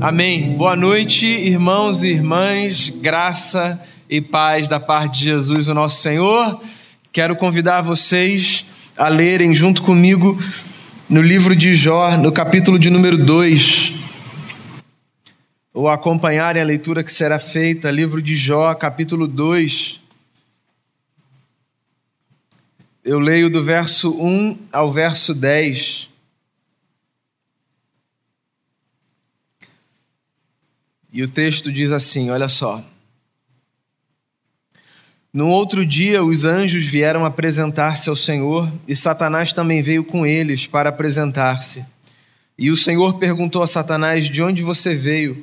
Amém. Boa noite, irmãos e irmãs, graça e paz da parte de Jesus, o nosso Senhor. Quero convidar vocês a lerem junto comigo no livro de Jó, no capítulo de número 2, ou acompanharem a leitura que será feita, livro de Jó, capítulo 2. Eu leio do verso 1 ao verso 10. E o texto diz assim: olha só. No outro dia, os anjos vieram apresentar-se ao Senhor, e Satanás também veio com eles para apresentar-se. E o Senhor perguntou a Satanás: De onde você veio?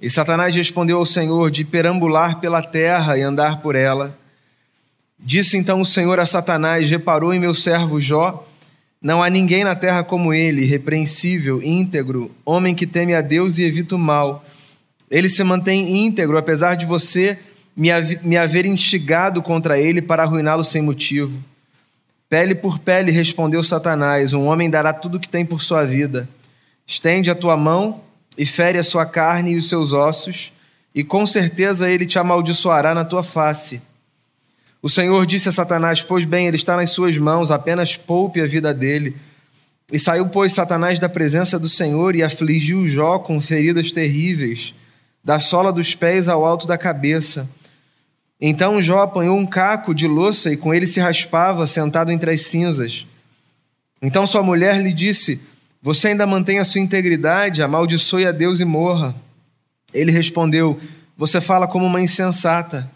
E Satanás respondeu ao Senhor: De perambular pela terra e andar por ela. Disse então o Senhor a Satanás: Reparou em meu servo Jó? Não há ninguém na terra como ele, irrepreensível, íntegro, homem que teme a Deus e evita o mal. Ele se mantém íntegro, apesar de você me haver instigado contra ele para arruiná-lo sem motivo. Pele por pele, respondeu Satanás: Um homem dará tudo o que tem por sua vida. Estende a tua mão e fere a sua carne e os seus ossos, e com certeza ele te amaldiçoará na tua face. O Senhor disse a Satanás: Pois bem, ele está nas suas mãos, apenas poupe a vida dele. E saiu, pois, Satanás da presença do Senhor e afligiu Jó com feridas terríveis da sola dos pés ao alto da cabeça. Então Jó apanhou um caco de louça e com ele se raspava, sentado entre as cinzas. Então sua mulher lhe disse: Você ainda mantém a sua integridade, amaldiçoe a Deus e morra. Ele respondeu: Você fala como uma insensata.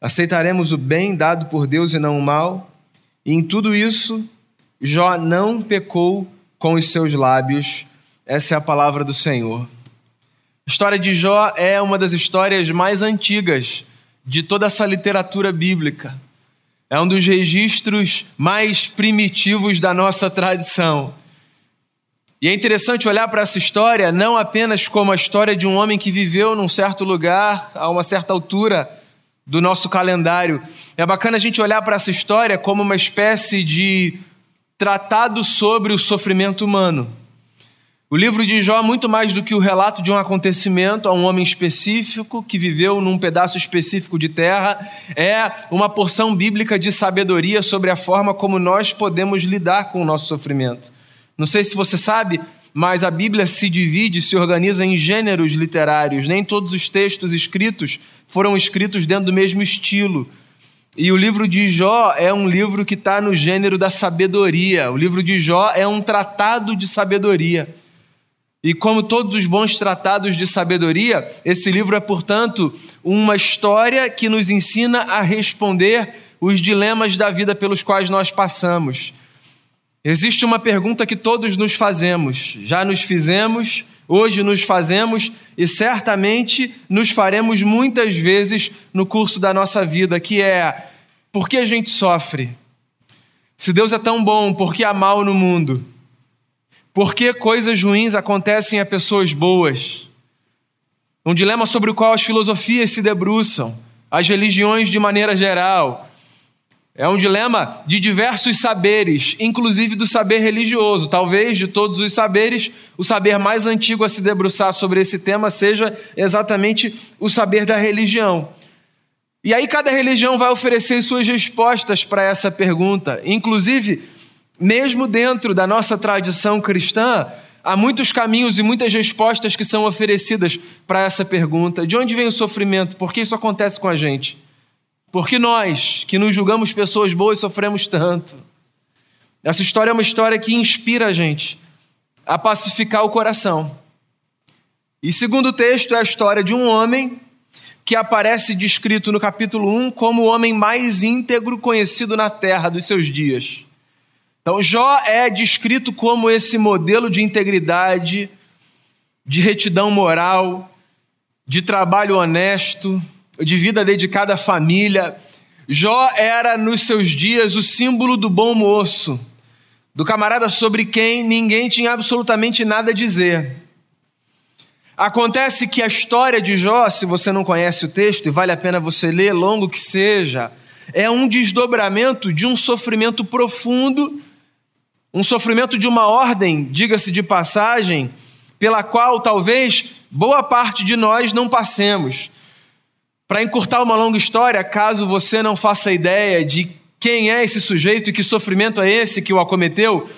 Aceitaremos o bem dado por Deus e não o mal? E em tudo isso, Jó não pecou com os seus lábios. Essa é a palavra do Senhor. A história de Jó é uma das histórias mais antigas de toda essa literatura bíblica. É um dos registros mais primitivos da nossa tradição. E é interessante olhar para essa história não apenas como a história de um homem que viveu num certo lugar, a uma certa altura do nosso calendário. É bacana a gente olhar para essa história como uma espécie de tratado sobre o sofrimento humano. O livro de Jó é muito mais do que o relato de um acontecimento a um homem específico que viveu num pedaço específico de terra, é uma porção bíblica de sabedoria sobre a forma como nós podemos lidar com o nosso sofrimento. Não sei se você sabe, mas a Bíblia se divide, se organiza em gêneros literários. Nem todos os textos escritos foram escritos dentro do mesmo estilo. E o livro de Jó é um livro que está no gênero da sabedoria. O livro de Jó é um tratado de sabedoria. E como todos os bons tratados de sabedoria, esse livro é, portanto, uma história que nos ensina a responder os dilemas da vida pelos quais nós passamos. Existe uma pergunta que todos nos fazemos, já nos fizemos, hoje nos fazemos e certamente nos faremos muitas vezes no curso da nossa vida, que é: por que a gente sofre? Se Deus é tão bom, por que há mal no mundo? Por que coisas ruins acontecem a pessoas boas? Um dilema sobre o qual as filosofias se debruçam, as religiões de maneira geral. É um dilema de diversos saberes, inclusive do saber religioso. Talvez de todos os saberes, o saber mais antigo a se debruçar sobre esse tema seja exatamente o saber da religião. E aí cada religião vai oferecer suas respostas para essa pergunta, inclusive mesmo dentro da nossa tradição cristã, há muitos caminhos e muitas respostas que são oferecidas para essa pergunta: de onde vem o sofrimento? Por que isso acontece com a gente? Por que nós, que nos julgamos pessoas boas, sofremos tanto? Essa história é uma história que inspira a gente a pacificar o coração. E segundo texto é a história de um homem que aparece descrito no capítulo 1 como o homem mais íntegro conhecido na terra dos seus dias. Então, Jó é descrito como esse modelo de integridade, de retidão moral, de trabalho honesto, de vida dedicada à família. Jó era, nos seus dias, o símbolo do bom moço, do camarada sobre quem ninguém tinha absolutamente nada a dizer. Acontece que a história de Jó, se você não conhece o texto, e vale a pena você ler, longo que seja, é um desdobramento de um sofrimento profundo um sofrimento de uma ordem, diga-se de passagem, pela qual talvez boa parte de nós não passemos. Para encurtar uma longa história, caso você não faça ideia de quem é esse sujeito e que sofrimento é esse que o acometeu,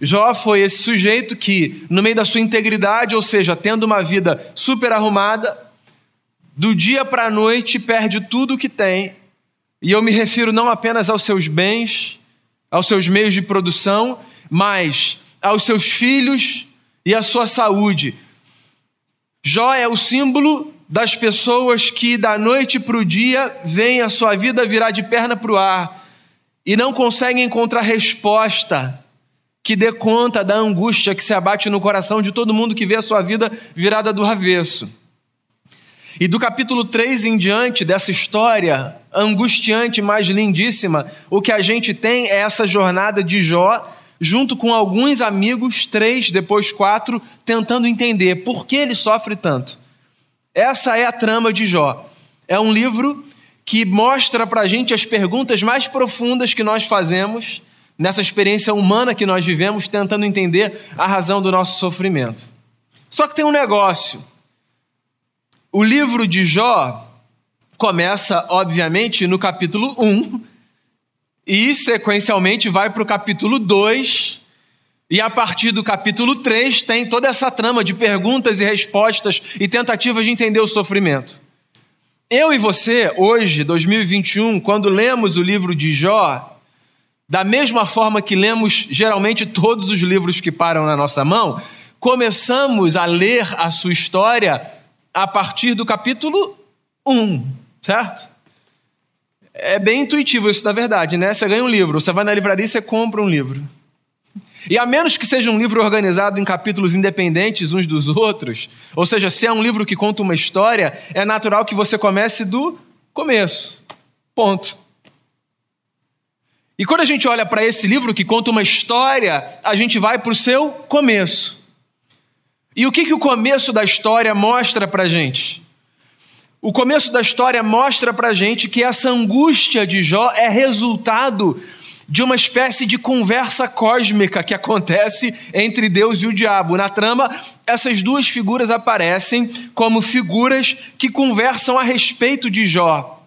Jó foi esse sujeito que, no meio da sua integridade, ou seja, tendo uma vida super arrumada, do dia para a noite perde tudo o que tem, e eu me refiro não apenas aos seus bens, aos seus meios de produção, mas aos seus filhos e à sua saúde. Jó é o símbolo das pessoas que da noite para o dia veem a sua vida virar de perna para o ar e não conseguem encontrar resposta que dê conta da angústia que se abate no coração de todo mundo que vê a sua vida virada do avesso. E do capítulo 3 em diante dessa história angustiante, mas lindíssima, o que a gente tem é essa jornada de Jó, junto com alguns amigos, três, depois quatro, tentando entender por que ele sofre tanto. Essa é a trama de Jó. É um livro que mostra para a gente as perguntas mais profundas que nós fazemos nessa experiência humana que nós vivemos, tentando entender a razão do nosso sofrimento. Só que tem um negócio. O livro de Jó começa, obviamente, no capítulo 1 e, sequencialmente, vai para o capítulo 2. E a partir do capítulo 3 tem toda essa trama de perguntas e respostas e tentativas de entender o sofrimento. Eu e você, hoje, 2021, quando lemos o livro de Jó, da mesma forma que lemos geralmente todos os livros que param na nossa mão, começamos a ler a sua história a partir do capítulo 1, certo? É bem intuitivo isso, na verdade, né? Você ganha um livro, você vai na livraria e você compra um livro. E a menos que seja um livro organizado em capítulos independentes uns dos outros, ou seja, se é um livro que conta uma história, é natural que você comece do começo. Ponto. E quando a gente olha para esse livro que conta uma história, a gente vai para o seu começo. E o que, que o começo da história mostra para a gente? O começo da história mostra para gente que essa angústia de Jó é resultado de uma espécie de conversa cósmica que acontece entre Deus e o diabo. Na trama, essas duas figuras aparecem como figuras que conversam a respeito de Jó.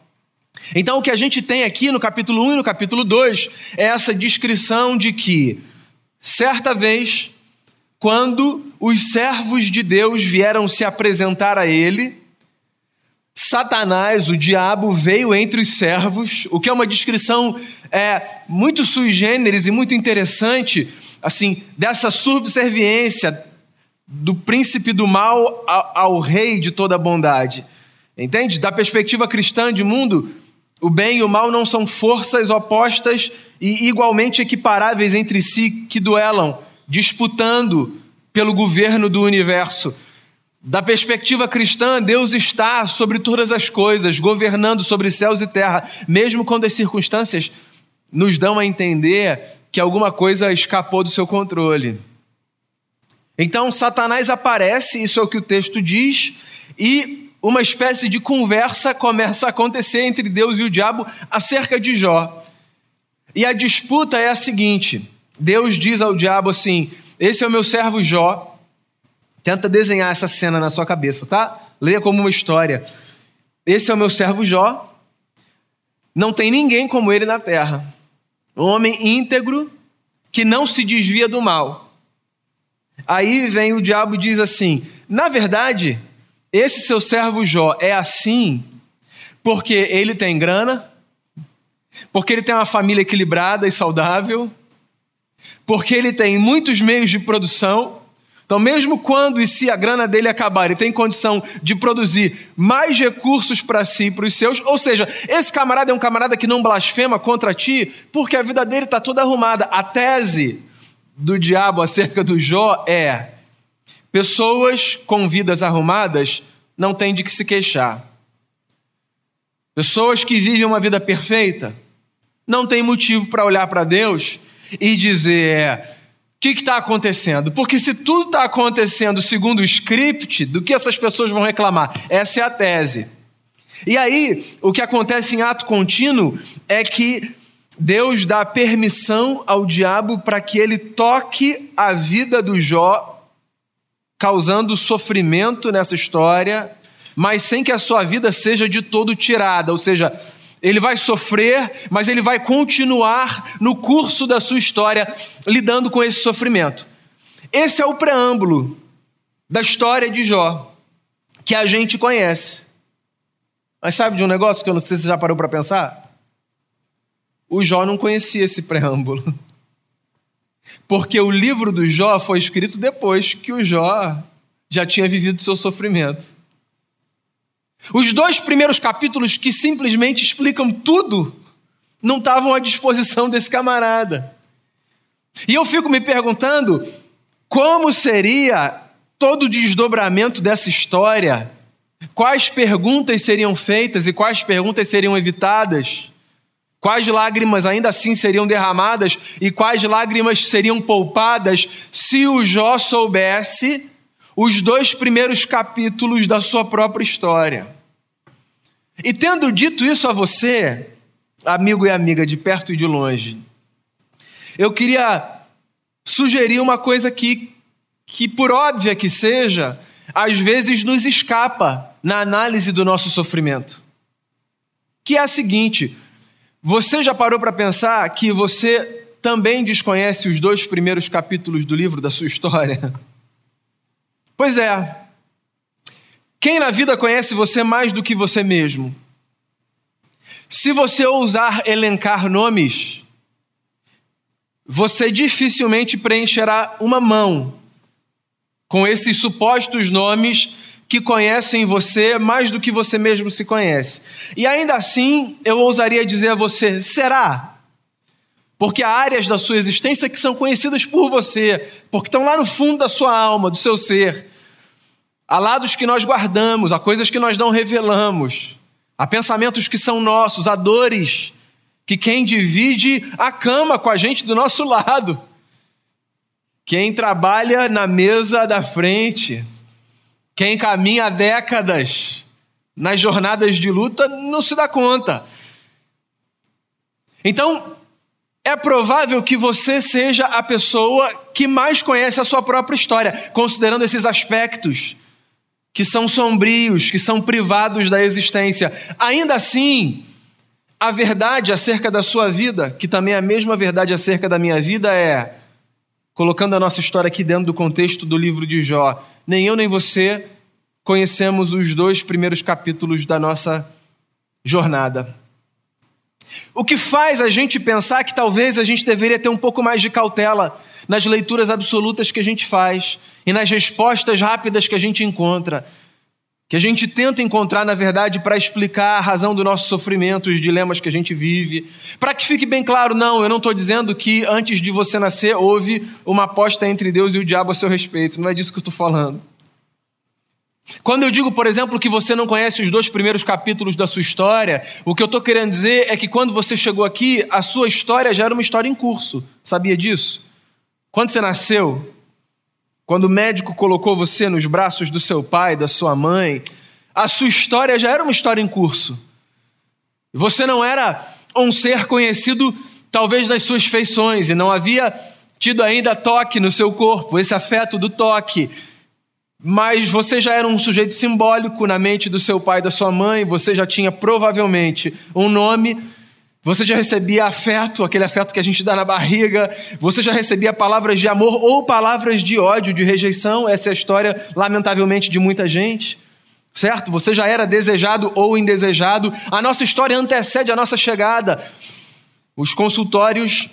Então, o que a gente tem aqui no capítulo 1 e no capítulo 2 é essa descrição de que, certa vez, quando os servos de Deus vieram se apresentar a ele, Satanás, o diabo, veio entre os servos, o que é uma descrição é, muito sui generis e muito interessante, assim, dessa subserviência do príncipe do mal ao, ao rei de toda bondade. Entende? Da perspectiva cristã de mundo, o bem e o mal não são forças opostas e igualmente equiparáveis entre si que duelam, disputando pelo governo do universo. Da perspectiva cristã, Deus está sobre todas as coisas, governando sobre céus e terra, mesmo quando as circunstâncias nos dão a entender que alguma coisa escapou do seu controle. Então, Satanás aparece, isso é o que o texto diz, e uma espécie de conversa começa a acontecer entre Deus e o diabo acerca de Jó. E a disputa é a seguinte: Deus diz ao diabo assim: Esse é o meu servo Jó. Tenta desenhar essa cena na sua cabeça, tá? Leia como uma história. Esse é o meu servo Jó. Não tem ninguém como ele na terra. Um homem íntegro que não se desvia do mal. Aí vem o diabo e diz assim: Na verdade, esse seu servo Jó é assim porque ele tem grana, porque ele tem uma família equilibrada e saudável, porque ele tem muitos meios de produção. Então, mesmo quando e se a grana dele acabar, ele tem condição de produzir mais recursos para si e para os seus. Ou seja, esse camarada é um camarada que não blasfema contra ti, porque a vida dele está toda arrumada. A tese do diabo acerca do Jó é: Pessoas com vidas arrumadas não têm de que se queixar. Pessoas que vivem uma vida perfeita não têm motivo para olhar para Deus e dizer: é, que está acontecendo? Porque se tudo está acontecendo segundo o script, do que essas pessoas vão reclamar? Essa é a tese. E aí, o que acontece em ato contínuo é que Deus dá permissão ao diabo para que ele toque a vida do Jó causando sofrimento nessa história, mas sem que a sua vida seja de todo tirada, ou seja, ele vai sofrer, mas ele vai continuar no curso da sua história lidando com esse sofrimento. Esse é o preâmbulo da história de Jó, que a gente conhece. Mas sabe de um negócio que eu não sei se você já parou para pensar? O Jó não conhecia esse preâmbulo. Porque o livro do Jó foi escrito depois que o Jó já tinha vivido seu sofrimento. Os dois primeiros capítulos que simplesmente explicam tudo não estavam à disposição desse camarada. E eu fico me perguntando como seria todo o desdobramento dessa história, quais perguntas seriam feitas e quais perguntas seriam evitadas, quais lágrimas ainda assim seriam derramadas e quais lágrimas seriam poupadas se o Jó soubesse os dois primeiros capítulos da sua própria história. E tendo dito isso a você, amigo e amiga de perto e de longe, eu queria sugerir uma coisa aqui que, por óbvia que seja, às vezes nos escapa na análise do nosso sofrimento. Que é a seguinte: você já parou para pensar que você também desconhece os dois primeiros capítulos do livro da sua história? Pois é. Quem na vida conhece você mais do que você mesmo? Se você ousar elencar nomes, você dificilmente preencherá uma mão com esses supostos nomes que conhecem você mais do que você mesmo se conhece. E ainda assim, eu ousaria dizer a você: será? Porque há áreas da sua existência que são conhecidas por você, porque estão lá no fundo da sua alma, do seu ser. Há lados que nós guardamos, há coisas que nós não revelamos, há pensamentos que são nossos, há dores que quem divide a cama com a gente do nosso lado, quem trabalha na mesa da frente, quem caminha há décadas nas jornadas de luta, não se dá conta. Então, é provável que você seja a pessoa que mais conhece a sua própria história, considerando esses aspectos que são sombrios, que são privados da existência. Ainda assim, a verdade acerca da sua vida, que também é a mesma verdade acerca da minha vida, é, colocando a nossa história aqui dentro do contexto do livro de Jó, nem eu nem você conhecemos os dois primeiros capítulos da nossa jornada. O que faz a gente pensar que talvez a gente deveria ter um pouco mais de cautela nas leituras absolutas que a gente faz e nas respostas rápidas que a gente encontra, que a gente tenta encontrar, na verdade, para explicar a razão do nosso sofrimento, os dilemas que a gente vive. Para que fique bem claro, não, eu não estou dizendo que antes de você nascer houve uma aposta entre Deus e o diabo a seu respeito, não é disso que eu estou falando. Quando eu digo, por exemplo, que você não conhece os dois primeiros capítulos da sua história, o que eu estou querendo dizer é que quando você chegou aqui, a sua história já era uma história em curso. Sabia disso? Quando você nasceu, quando o médico colocou você nos braços do seu pai, da sua mãe, a sua história já era uma história em curso. Você não era um ser conhecido, talvez, nas suas feições, e não havia tido ainda toque no seu corpo, esse afeto do toque. Mas você já era um sujeito simbólico na mente do seu pai e da sua mãe, você já tinha provavelmente um nome você já recebia afeto, aquele afeto que a gente dá na barriga. Você já recebia palavras de amor ou palavras de ódio, de rejeição. Essa é a história, lamentavelmente, de muita gente. Certo? Você já era desejado ou indesejado. A nossa história antecede a nossa chegada. Os consultórios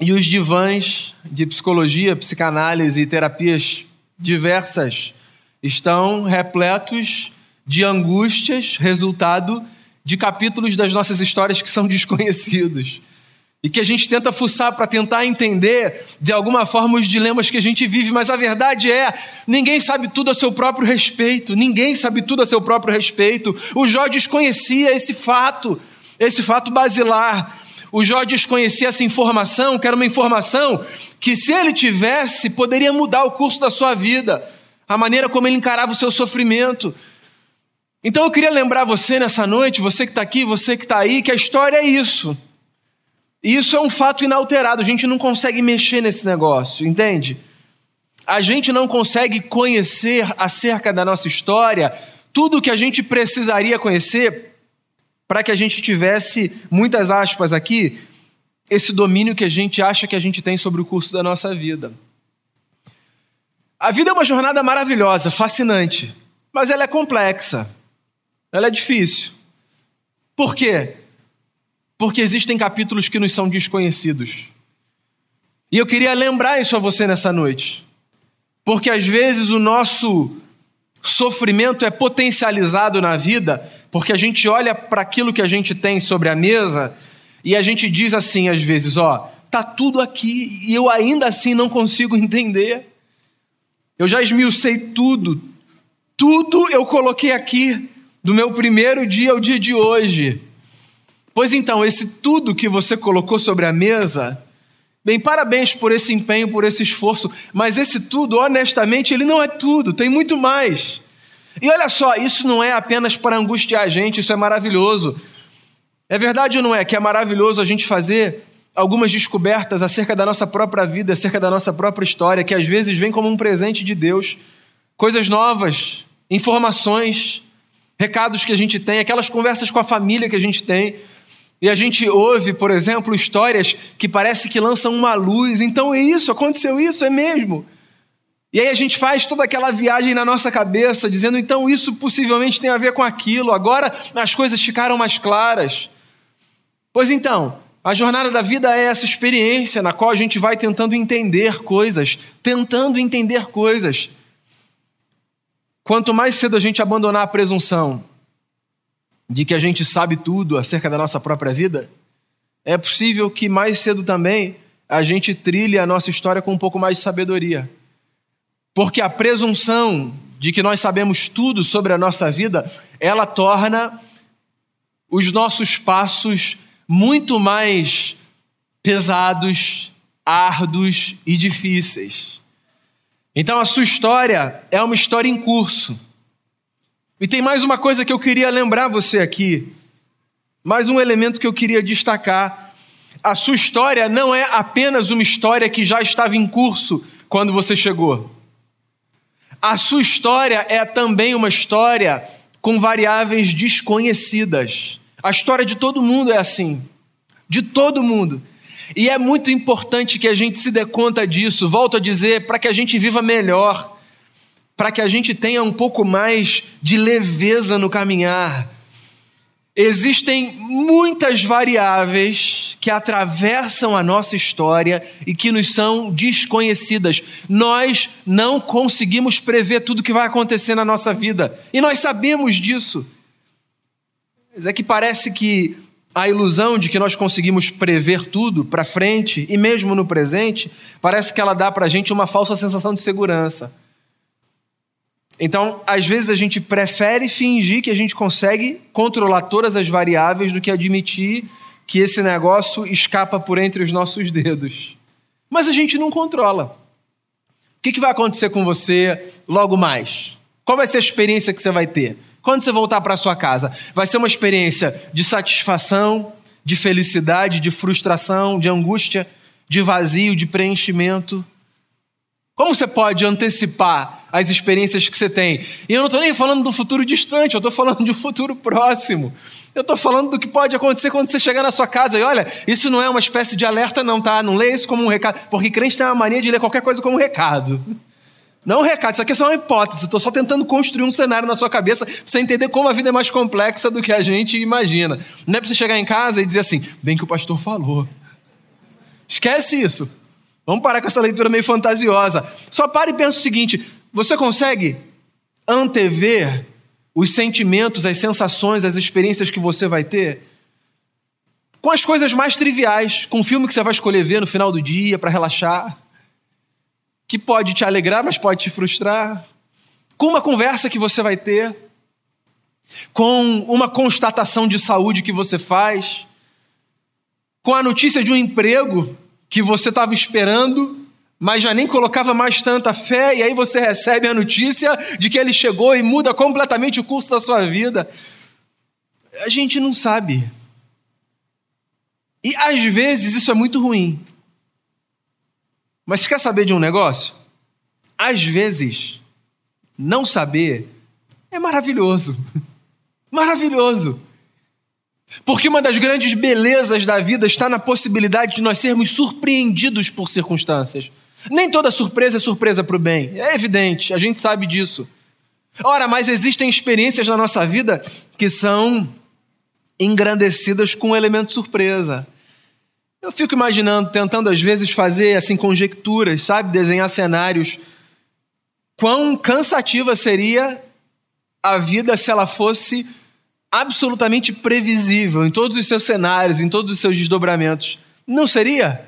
e os divãs de psicologia, psicanálise e terapias diversas estão repletos de angústias, resultado de capítulos das nossas histórias que são desconhecidos. E que a gente tenta fuçar para tentar entender de alguma forma os dilemas que a gente vive, mas a verdade é: ninguém sabe tudo a seu próprio respeito, ninguém sabe tudo a seu próprio respeito. O Jó desconhecia esse fato, esse fato basilar. O Jó desconhecia essa informação, que era uma informação que, se ele tivesse, poderia mudar o curso da sua vida, a maneira como ele encarava o seu sofrimento. Então eu queria lembrar você nessa noite, você que está aqui, você que está aí, que a história é isso. E isso é um fato inalterado, a gente não consegue mexer nesse negócio, entende? a gente não consegue conhecer acerca da nossa história tudo o que a gente precisaria conhecer para que a gente tivesse, muitas aspas aqui, esse domínio que a gente acha que a gente tem sobre o curso da nossa vida. A vida é uma jornada maravilhosa, fascinante, mas ela é complexa, ela é difícil. Por quê? Porque existem capítulos que nos são desconhecidos. E eu queria lembrar isso a você nessa noite. Porque às vezes o nosso sofrimento é potencializado na vida, porque a gente olha para aquilo que a gente tem sobre a mesa e a gente diz assim às vezes, ó, tá tudo aqui e eu ainda assim não consigo entender. Eu já esmiucei tudo. Tudo eu coloquei aqui do meu primeiro dia ao dia de hoje. Pois então, esse tudo que você colocou sobre a mesa Bem, parabéns por esse empenho, por esse esforço, mas esse tudo, honestamente, ele não é tudo, tem muito mais. E olha só, isso não é apenas para angustiar a gente, isso é maravilhoso. É verdade ou não é que é maravilhoso a gente fazer algumas descobertas acerca da nossa própria vida, acerca da nossa própria história, que às vezes vem como um presente de Deus, coisas novas, informações, recados que a gente tem, aquelas conversas com a família que a gente tem. E a gente ouve, por exemplo, histórias que parece que lançam uma luz. Então é isso, aconteceu isso, é mesmo. E aí a gente faz toda aquela viagem na nossa cabeça, dizendo então isso possivelmente tem a ver com aquilo. Agora as coisas ficaram mais claras. Pois então, a jornada da vida é essa experiência na qual a gente vai tentando entender coisas, tentando entender coisas. Quanto mais cedo a gente abandonar a presunção de que a gente sabe tudo acerca da nossa própria vida, é possível que mais cedo também a gente trilhe a nossa história com um pouco mais de sabedoria. Porque a presunção de que nós sabemos tudo sobre a nossa vida, ela torna os nossos passos muito mais pesados, árduos e difíceis. Então a sua história é uma história em curso. E tem mais uma coisa que eu queria lembrar você aqui, mais um elemento que eu queria destacar. A sua história não é apenas uma história que já estava em curso quando você chegou. A sua história é também uma história com variáveis desconhecidas. A história de todo mundo é assim. De todo mundo. E é muito importante que a gente se dê conta disso. Volto a dizer, para que a gente viva melhor para que a gente tenha um pouco mais de leveza no caminhar. Existem muitas variáveis que atravessam a nossa história e que nos são desconhecidas. Nós não conseguimos prever tudo que vai acontecer na nossa vida e nós sabemos disso. Mas é que parece que a ilusão de que nós conseguimos prever tudo para frente e mesmo no presente, parece que ela dá para a gente uma falsa sensação de segurança. Então, às vezes a gente prefere fingir que a gente consegue controlar todas as variáveis do que admitir que esse negócio escapa por entre os nossos dedos. Mas a gente não controla. O que, vai acontecer com você logo mais? Qual vai ser a experiência que você vai ter? Quando você voltar para sua casa, vai ser uma experiência de satisfação, de felicidade, de frustração, de angústia, de vazio, de preenchimento. Como você pode antecipar as experiências que você tem? E eu não estou nem falando do futuro distante, eu estou falando de um futuro próximo. Eu estou falando do que pode acontecer quando você chegar na sua casa. E olha, isso não é uma espécie de alerta, não, tá? Não leia isso como um recado. Porque crente tem uma mania de ler qualquer coisa como um recado. Não um recado, isso aqui é só uma hipótese. Estou só tentando construir um cenário na sua cabeça para você entender como a vida é mais complexa do que a gente imagina. Não é para você chegar em casa e dizer assim, bem que o pastor falou. Esquece isso. Vamos parar com essa leitura meio fantasiosa. Só pare e pensa o seguinte: você consegue antever os sentimentos, as sensações, as experiências que você vai ter? Com as coisas mais triviais, com o filme que você vai escolher ver no final do dia para relaxar, que pode te alegrar, mas pode te frustrar, com uma conversa que você vai ter, com uma constatação de saúde que você faz, com a notícia de um emprego que você estava esperando, mas já nem colocava mais tanta fé, e aí você recebe a notícia de que ele chegou e muda completamente o curso da sua vida. A gente não sabe. E às vezes isso é muito ruim. Mas quer saber de um negócio? às vezes, não saber é maravilhoso. Maravilhoso. Porque uma das grandes belezas da vida está na possibilidade de nós sermos surpreendidos por circunstâncias. Nem toda surpresa é surpresa para o bem, é evidente, a gente sabe disso. Ora, mas existem experiências na nossa vida que são engrandecidas com um elemento surpresa. Eu fico imaginando, tentando às vezes fazer assim conjecturas, sabe, desenhar cenários. Quão cansativa seria a vida se ela fosse absolutamente previsível em todos os seus cenários, em todos os seus desdobramentos. Não seria?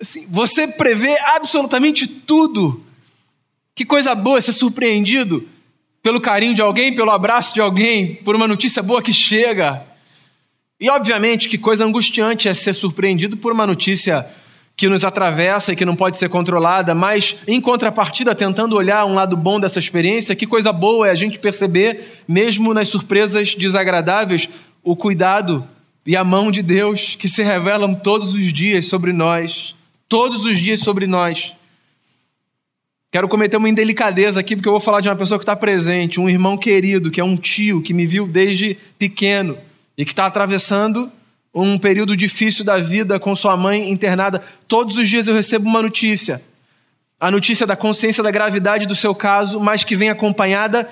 Assim, você prevê absolutamente tudo. Que coisa boa ser surpreendido pelo carinho de alguém, pelo abraço de alguém, por uma notícia boa que chega. E obviamente que coisa angustiante é ser surpreendido por uma notícia que nos atravessa e que não pode ser controlada, mas em contrapartida, tentando olhar um lado bom dessa experiência, que coisa boa é a gente perceber, mesmo nas surpresas desagradáveis, o cuidado e a mão de Deus que se revelam todos os dias sobre nós, todos os dias sobre nós. Quero cometer uma indelicadeza aqui, porque eu vou falar de uma pessoa que está presente, um irmão querido, que é um tio, que me viu desde pequeno e que está atravessando um período difícil da vida com sua mãe internada, todos os dias eu recebo uma notícia. A notícia da consciência da gravidade do seu caso, mas que vem acompanhada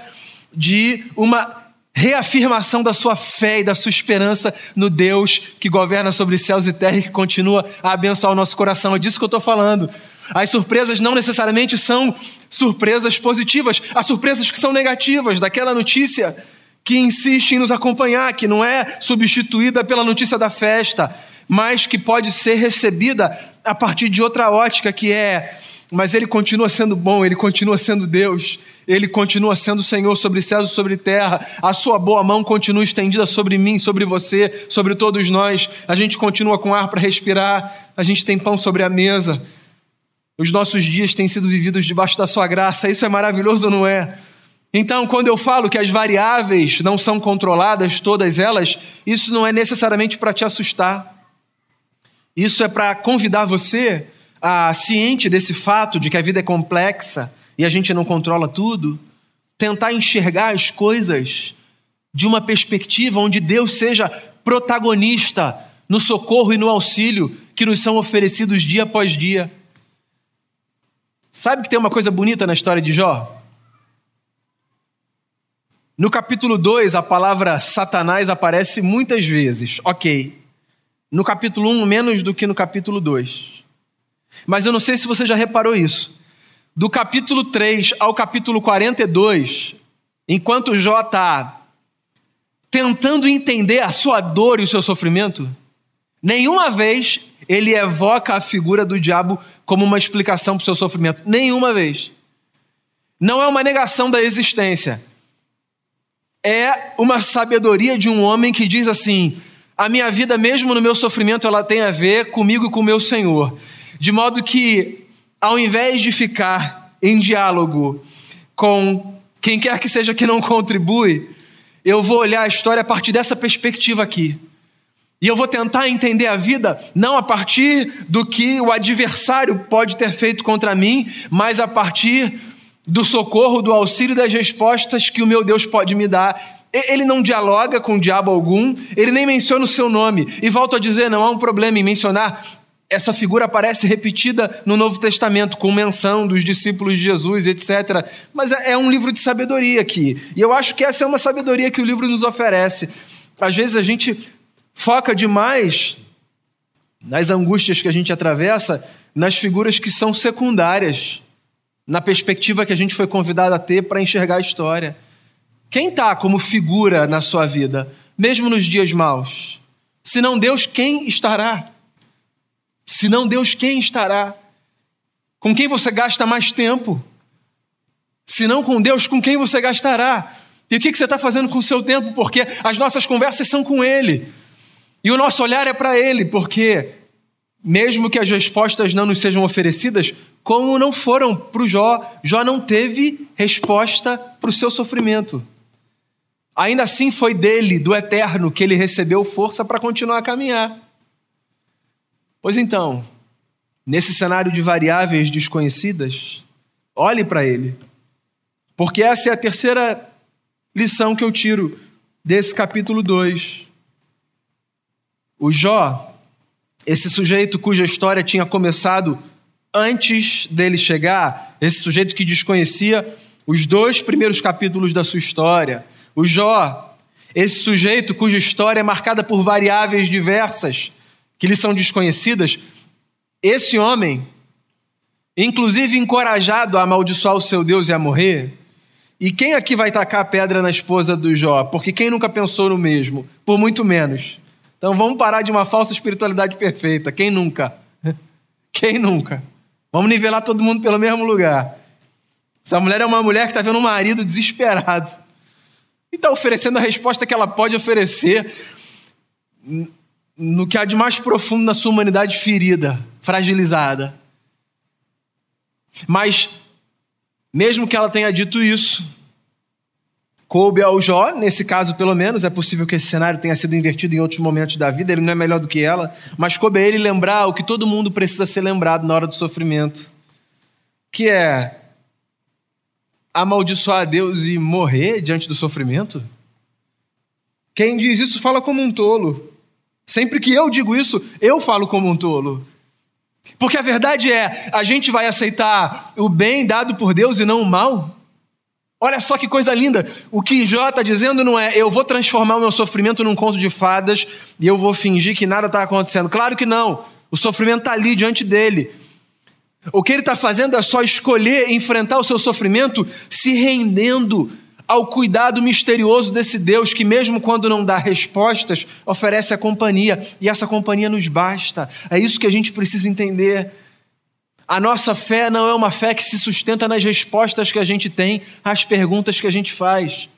de uma reafirmação da sua fé e da sua esperança no Deus que governa sobre céus e terra e que continua a abençoar o nosso coração. É disso que eu estou falando. As surpresas não necessariamente são surpresas positivas, há surpresas que são negativas, daquela notícia que insiste em nos acompanhar, que não é substituída pela notícia da festa, mas que pode ser recebida a partir de outra ótica, que é: mas ele continua sendo bom, ele continua sendo Deus, ele continua sendo Senhor sobre céus e sobre terra, a sua boa mão continua estendida sobre mim, sobre você, sobre todos nós, a gente continua com ar para respirar, a gente tem pão sobre a mesa. Os nossos dias têm sido vividos debaixo da sua graça, isso é maravilhoso não é? Então, quando eu falo que as variáveis não são controladas, todas elas, isso não é necessariamente para te assustar. Isso é para convidar você a, ciente desse fato de que a vida é complexa e a gente não controla tudo, tentar enxergar as coisas de uma perspectiva onde Deus seja protagonista no socorro e no auxílio que nos são oferecidos dia após dia. Sabe que tem uma coisa bonita na história de Jó? No capítulo 2, a palavra Satanás aparece muitas vezes, ok. No capítulo 1, um, menos do que no capítulo 2. Mas eu não sei se você já reparou isso. Do capítulo 3 ao capítulo 42, enquanto Jó está tentando entender a sua dor e o seu sofrimento, nenhuma vez ele evoca a figura do diabo como uma explicação para o seu sofrimento. Nenhuma vez. Não é uma negação da existência é uma sabedoria de um homem que diz assim: a minha vida, mesmo no meu sofrimento, ela tem a ver comigo e com o meu Senhor. De modo que, ao invés de ficar em diálogo com quem quer que seja que não contribui, eu vou olhar a história a partir dessa perspectiva aqui. E eu vou tentar entender a vida não a partir do que o adversário pode ter feito contra mim, mas a partir do socorro, do auxílio das respostas que o meu Deus pode me dar. Ele não dialoga com diabo algum, ele nem menciona o seu nome. E volto a dizer, não há um problema em mencionar. Essa figura aparece repetida no Novo Testamento, com menção dos discípulos de Jesus, etc. Mas é, é um livro de sabedoria aqui. E eu acho que essa é uma sabedoria que o livro nos oferece. Às vezes a gente foca demais nas angústias que a gente atravessa, nas figuras que são secundárias na perspectiva que a gente foi convidado a ter para enxergar a história. Quem está como figura na sua vida, mesmo nos dias maus? Se não Deus, quem estará? Se não Deus, quem estará? Com quem você gasta mais tempo? Se não com Deus, com quem você gastará? E o que você está fazendo com o seu tempo? Porque as nossas conversas são com Ele. E o nosso olhar é para Ele, porque mesmo que as respostas não nos sejam oferecidas, como não foram para o Jó, Jó não teve resposta para o seu sofrimento. Ainda assim foi dele, do eterno, que ele recebeu força para continuar a caminhar. Pois então, nesse cenário de variáveis desconhecidas, Olhe para ele. Porque essa é a terceira lição que eu tiro desse capítulo 2. O Jó, esse sujeito cuja história tinha começado antes dele chegar, esse sujeito que desconhecia os dois primeiros capítulos da sua história. O Jó, esse sujeito cuja história é marcada por variáveis diversas que lhe são desconhecidas, esse homem, inclusive encorajado a amaldiçoar o seu Deus e a morrer, e quem aqui vai tacar pedra na esposa do Jó? Porque quem nunca pensou no mesmo? Por muito menos. Então vamos parar de uma falsa espiritualidade perfeita. Quem nunca? Quem nunca? Vamos nivelar todo mundo pelo mesmo lugar. Essa mulher é uma mulher que está vendo um marido desesperado. E está oferecendo a resposta que ela pode oferecer no que há de mais profundo na sua humanidade ferida, fragilizada. Mas mesmo que ela tenha dito isso, coube ao Jó, nesse caso pelo menos, é possível que esse cenário tenha sido invertido em outros momentos da vida, ele não é melhor do que ela, mas coube a ele lembrar o que todo mundo precisa ser lembrado na hora do sofrimento, que é amaldiçoar a Deus e morrer diante do sofrimento? Quem diz isso fala como um tolo. Sempre que eu digo isso, eu falo como um tolo. Porque a verdade é, a gente vai aceitar o bem dado por Deus e não o mal? Olha só que coisa linda. O que Jó está dizendo não é eu vou transformar o meu sofrimento num conto de fadas e eu vou fingir que nada está acontecendo. Claro que não. O sofrimento está ali diante dele. O que ele está fazendo é só escolher enfrentar o seu sofrimento se rendendo ao cuidado misterioso desse Deus que, mesmo quando não dá respostas, oferece a companhia e essa companhia nos basta. É isso que a gente precisa entender. A nossa fé não é uma fé que se sustenta nas respostas que a gente tem às perguntas que a gente faz.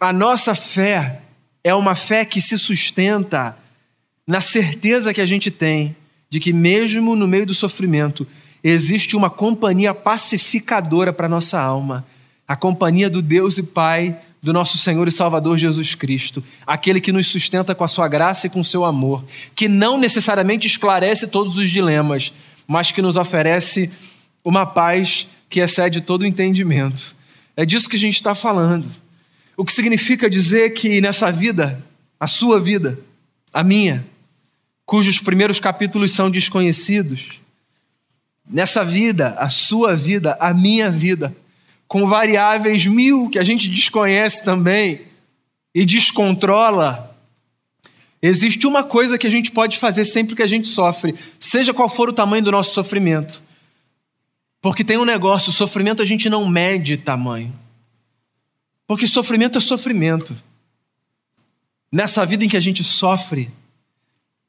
A nossa fé é uma fé que se sustenta na certeza que a gente tem de que, mesmo no meio do sofrimento, existe uma companhia pacificadora para a nossa alma. A companhia do Deus e Pai do nosso Senhor e Salvador Jesus Cristo, aquele que nos sustenta com a sua graça e com o seu amor, que não necessariamente esclarece todos os dilemas, mas que nos oferece uma paz que excede todo entendimento. É disso que a gente está falando. O que significa dizer que nessa vida, a sua vida, a minha, cujos primeiros capítulos são desconhecidos, nessa vida, a sua vida, a minha vida, com variáveis mil que a gente desconhece também e descontrola. Existe uma coisa que a gente pode fazer sempre que a gente sofre, seja qual for o tamanho do nosso sofrimento. Porque tem um negócio: sofrimento a gente não mede tamanho. Porque sofrimento é sofrimento. Nessa vida em que a gente sofre,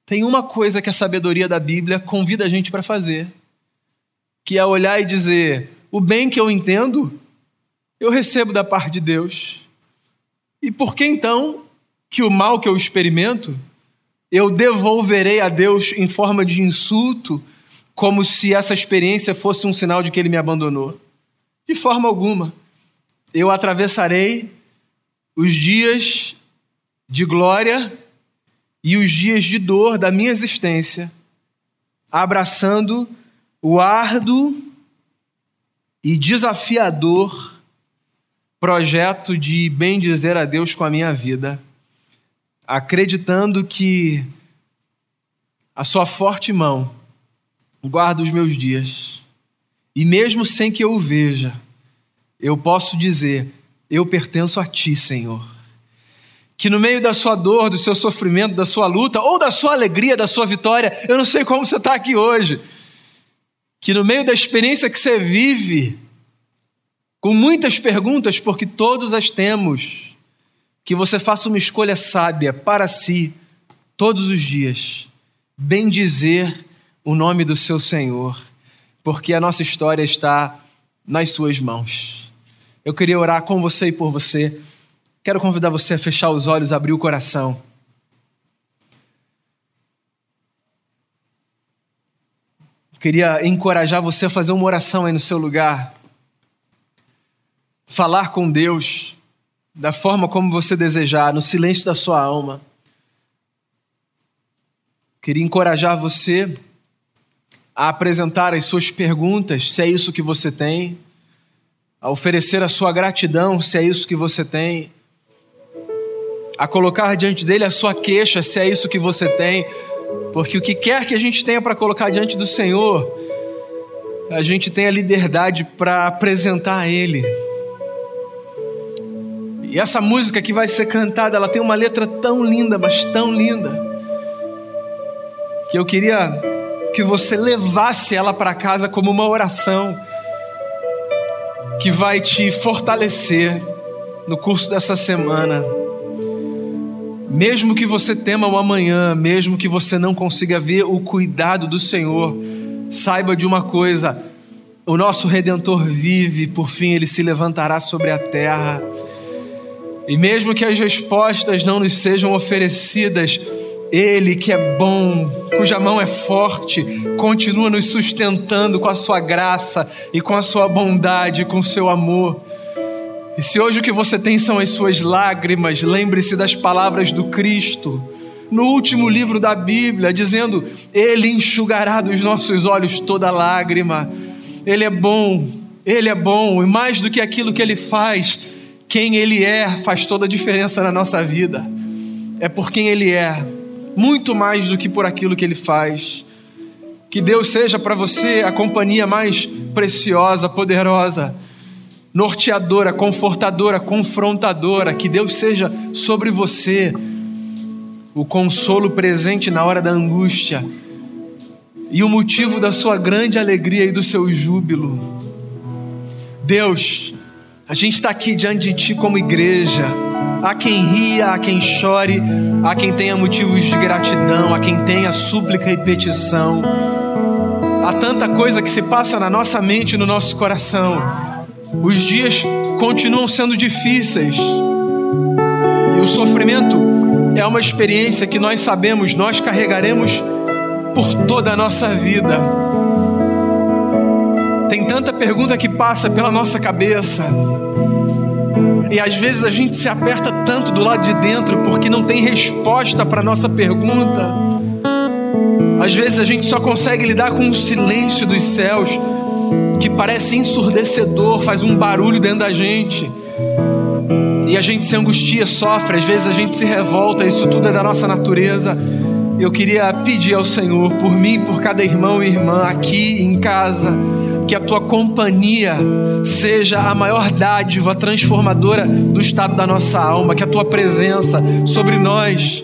tem uma coisa que a sabedoria da Bíblia convida a gente para fazer, que é olhar e dizer: o bem que eu entendo eu recebo da parte de Deus. E por que então que o mal que eu experimento eu devolverei a Deus em forma de insulto, como se essa experiência fosse um sinal de que ele me abandonou? De forma alguma. Eu atravessarei os dias de glória e os dias de dor da minha existência, abraçando o árduo e desafiador projeto de bem dizer a Deus com a minha vida, acreditando que a sua forte mão guarda os meus dias. E mesmo sem que eu o veja, eu posso dizer: Eu pertenço a ti, Senhor. Que no meio da sua dor, do seu sofrimento, da sua luta, ou da sua alegria, da sua vitória, eu não sei como você está aqui hoje, que no meio da experiência que você vive, com muitas perguntas, porque todos as temos. Que você faça uma escolha sábia para si, todos os dias. Bem dizer o nome do seu Senhor, porque a nossa história está nas suas mãos. Eu queria orar com você e por você. Quero convidar você a fechar os olhos, abrir o coração. Queria encorajar você a fazer uma oração aí no seu lugar falar com Deus da forma como você desejar, no silêncio da sua alma. Queria encorajar você a apresentar as suas perguntas, se é isso que você tem, a oferecer a sua gratidão, se é isso que você tem, a colocar diante dele a sua queixa, se é isso que você tem, porque o que quer que a gente tenha para colocar diante do Senhor, a gente tem a liberdade para apresentar a Ele. E essa música que vai ser cantada, ela tem uma letra tão linda, mas tão linda, que eu queria que você levasse ela para casa como uma oração que vai te fortalecer no curso dessa semana. Mesmo que você tema o amanhã, mesmo que você não consiga ver o cuidado do Senhor, saiba de uma coisa: o nosso redentor vive, por fim ele se levantará sobre a terra. E mesmo que as respostas não nos sejam oferecidas, Ele que é bom, cuja mão é forte, continua nos sustentando com a sua graça e com a sua bondade, com o seu amor. E se hoje o que você tem são as suas lágrimas, lembre-se das palavras do Cristo no último livro da Bíblia, dizendo: Ele enxugará dos nossos olhos toda lágrima. Ele é bom, Ele é bom, e mais do que aquilo que Ele faz, quem Ele é faz toda a diferença na nossa vida. É por quem Ele é, muito mais do que por aquilo que Ele faz. Que Deus seja para você a companhia mais preciosa, poderosa, norteadora, confortadora, confrontadora. Que Deus seja sobre você o consolo presente na hora da angústia e o motivo da sua grande alegria e do seu júbilo. Deus, a gente está aqui diante de Ti como igreja. Há quem ria, há quem chore, há quem tenha motivos de gratidão, há quem tenha súplica e petição. Há tanta coisa que se passa na nossa mente e no nosso coração. Os dias continuam sendo difíceis. E o sofrimento é uma experiência que nós sabemos, nós carregaremos por toda a nossa vida. Tem tanta pergunta que passa pela nossa cabeça. E às vezes a gente se aperta tanto do lado de dentro porque não tem resposta para nossa pergunta. Às vezes a gente só consegue lidar com o silêncio dos céus que parece ensurdecedor, faz um barulho dentro da gente. E a gente se angustia, sofre, às vezes a gente se revolta, isso tudo é da nossa natureza. Eu queria pedir ao Senhor por mim, por cada irmão e irmã aqui em casa que a tua companhia seja a maior dádiva transformadora do estado da nossa alma, que a tua presença sobre nós,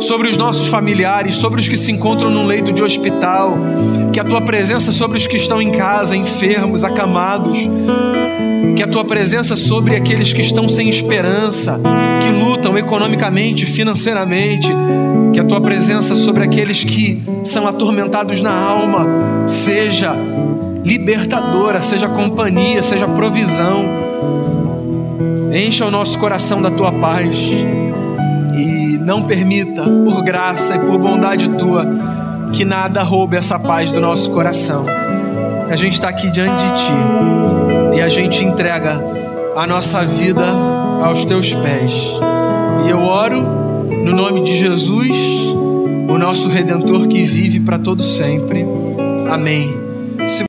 sobre os nossos familiares, sobre os que se encontram num leito de hospital, que a tua presença sobre os que estão em casa, enfermos, acamados, que a tua presença sobre aqueles que estão sem esperança, que lutam economicamente, financeiramente, que a tua presença sobre aqueles que são atormentados na alma seja libertadora, seja companhia, seja provisão. Encha o nosso coração da tua paz e não permita, por graça e por bondade tua, que nada roube essa paz do nosso coração. A gente está aqui diante de ti e a gente entrega a nossa vida aos teus pés. E eu oro no nome de Jesus, o nosso redentor que vive para todo sempre. Amém.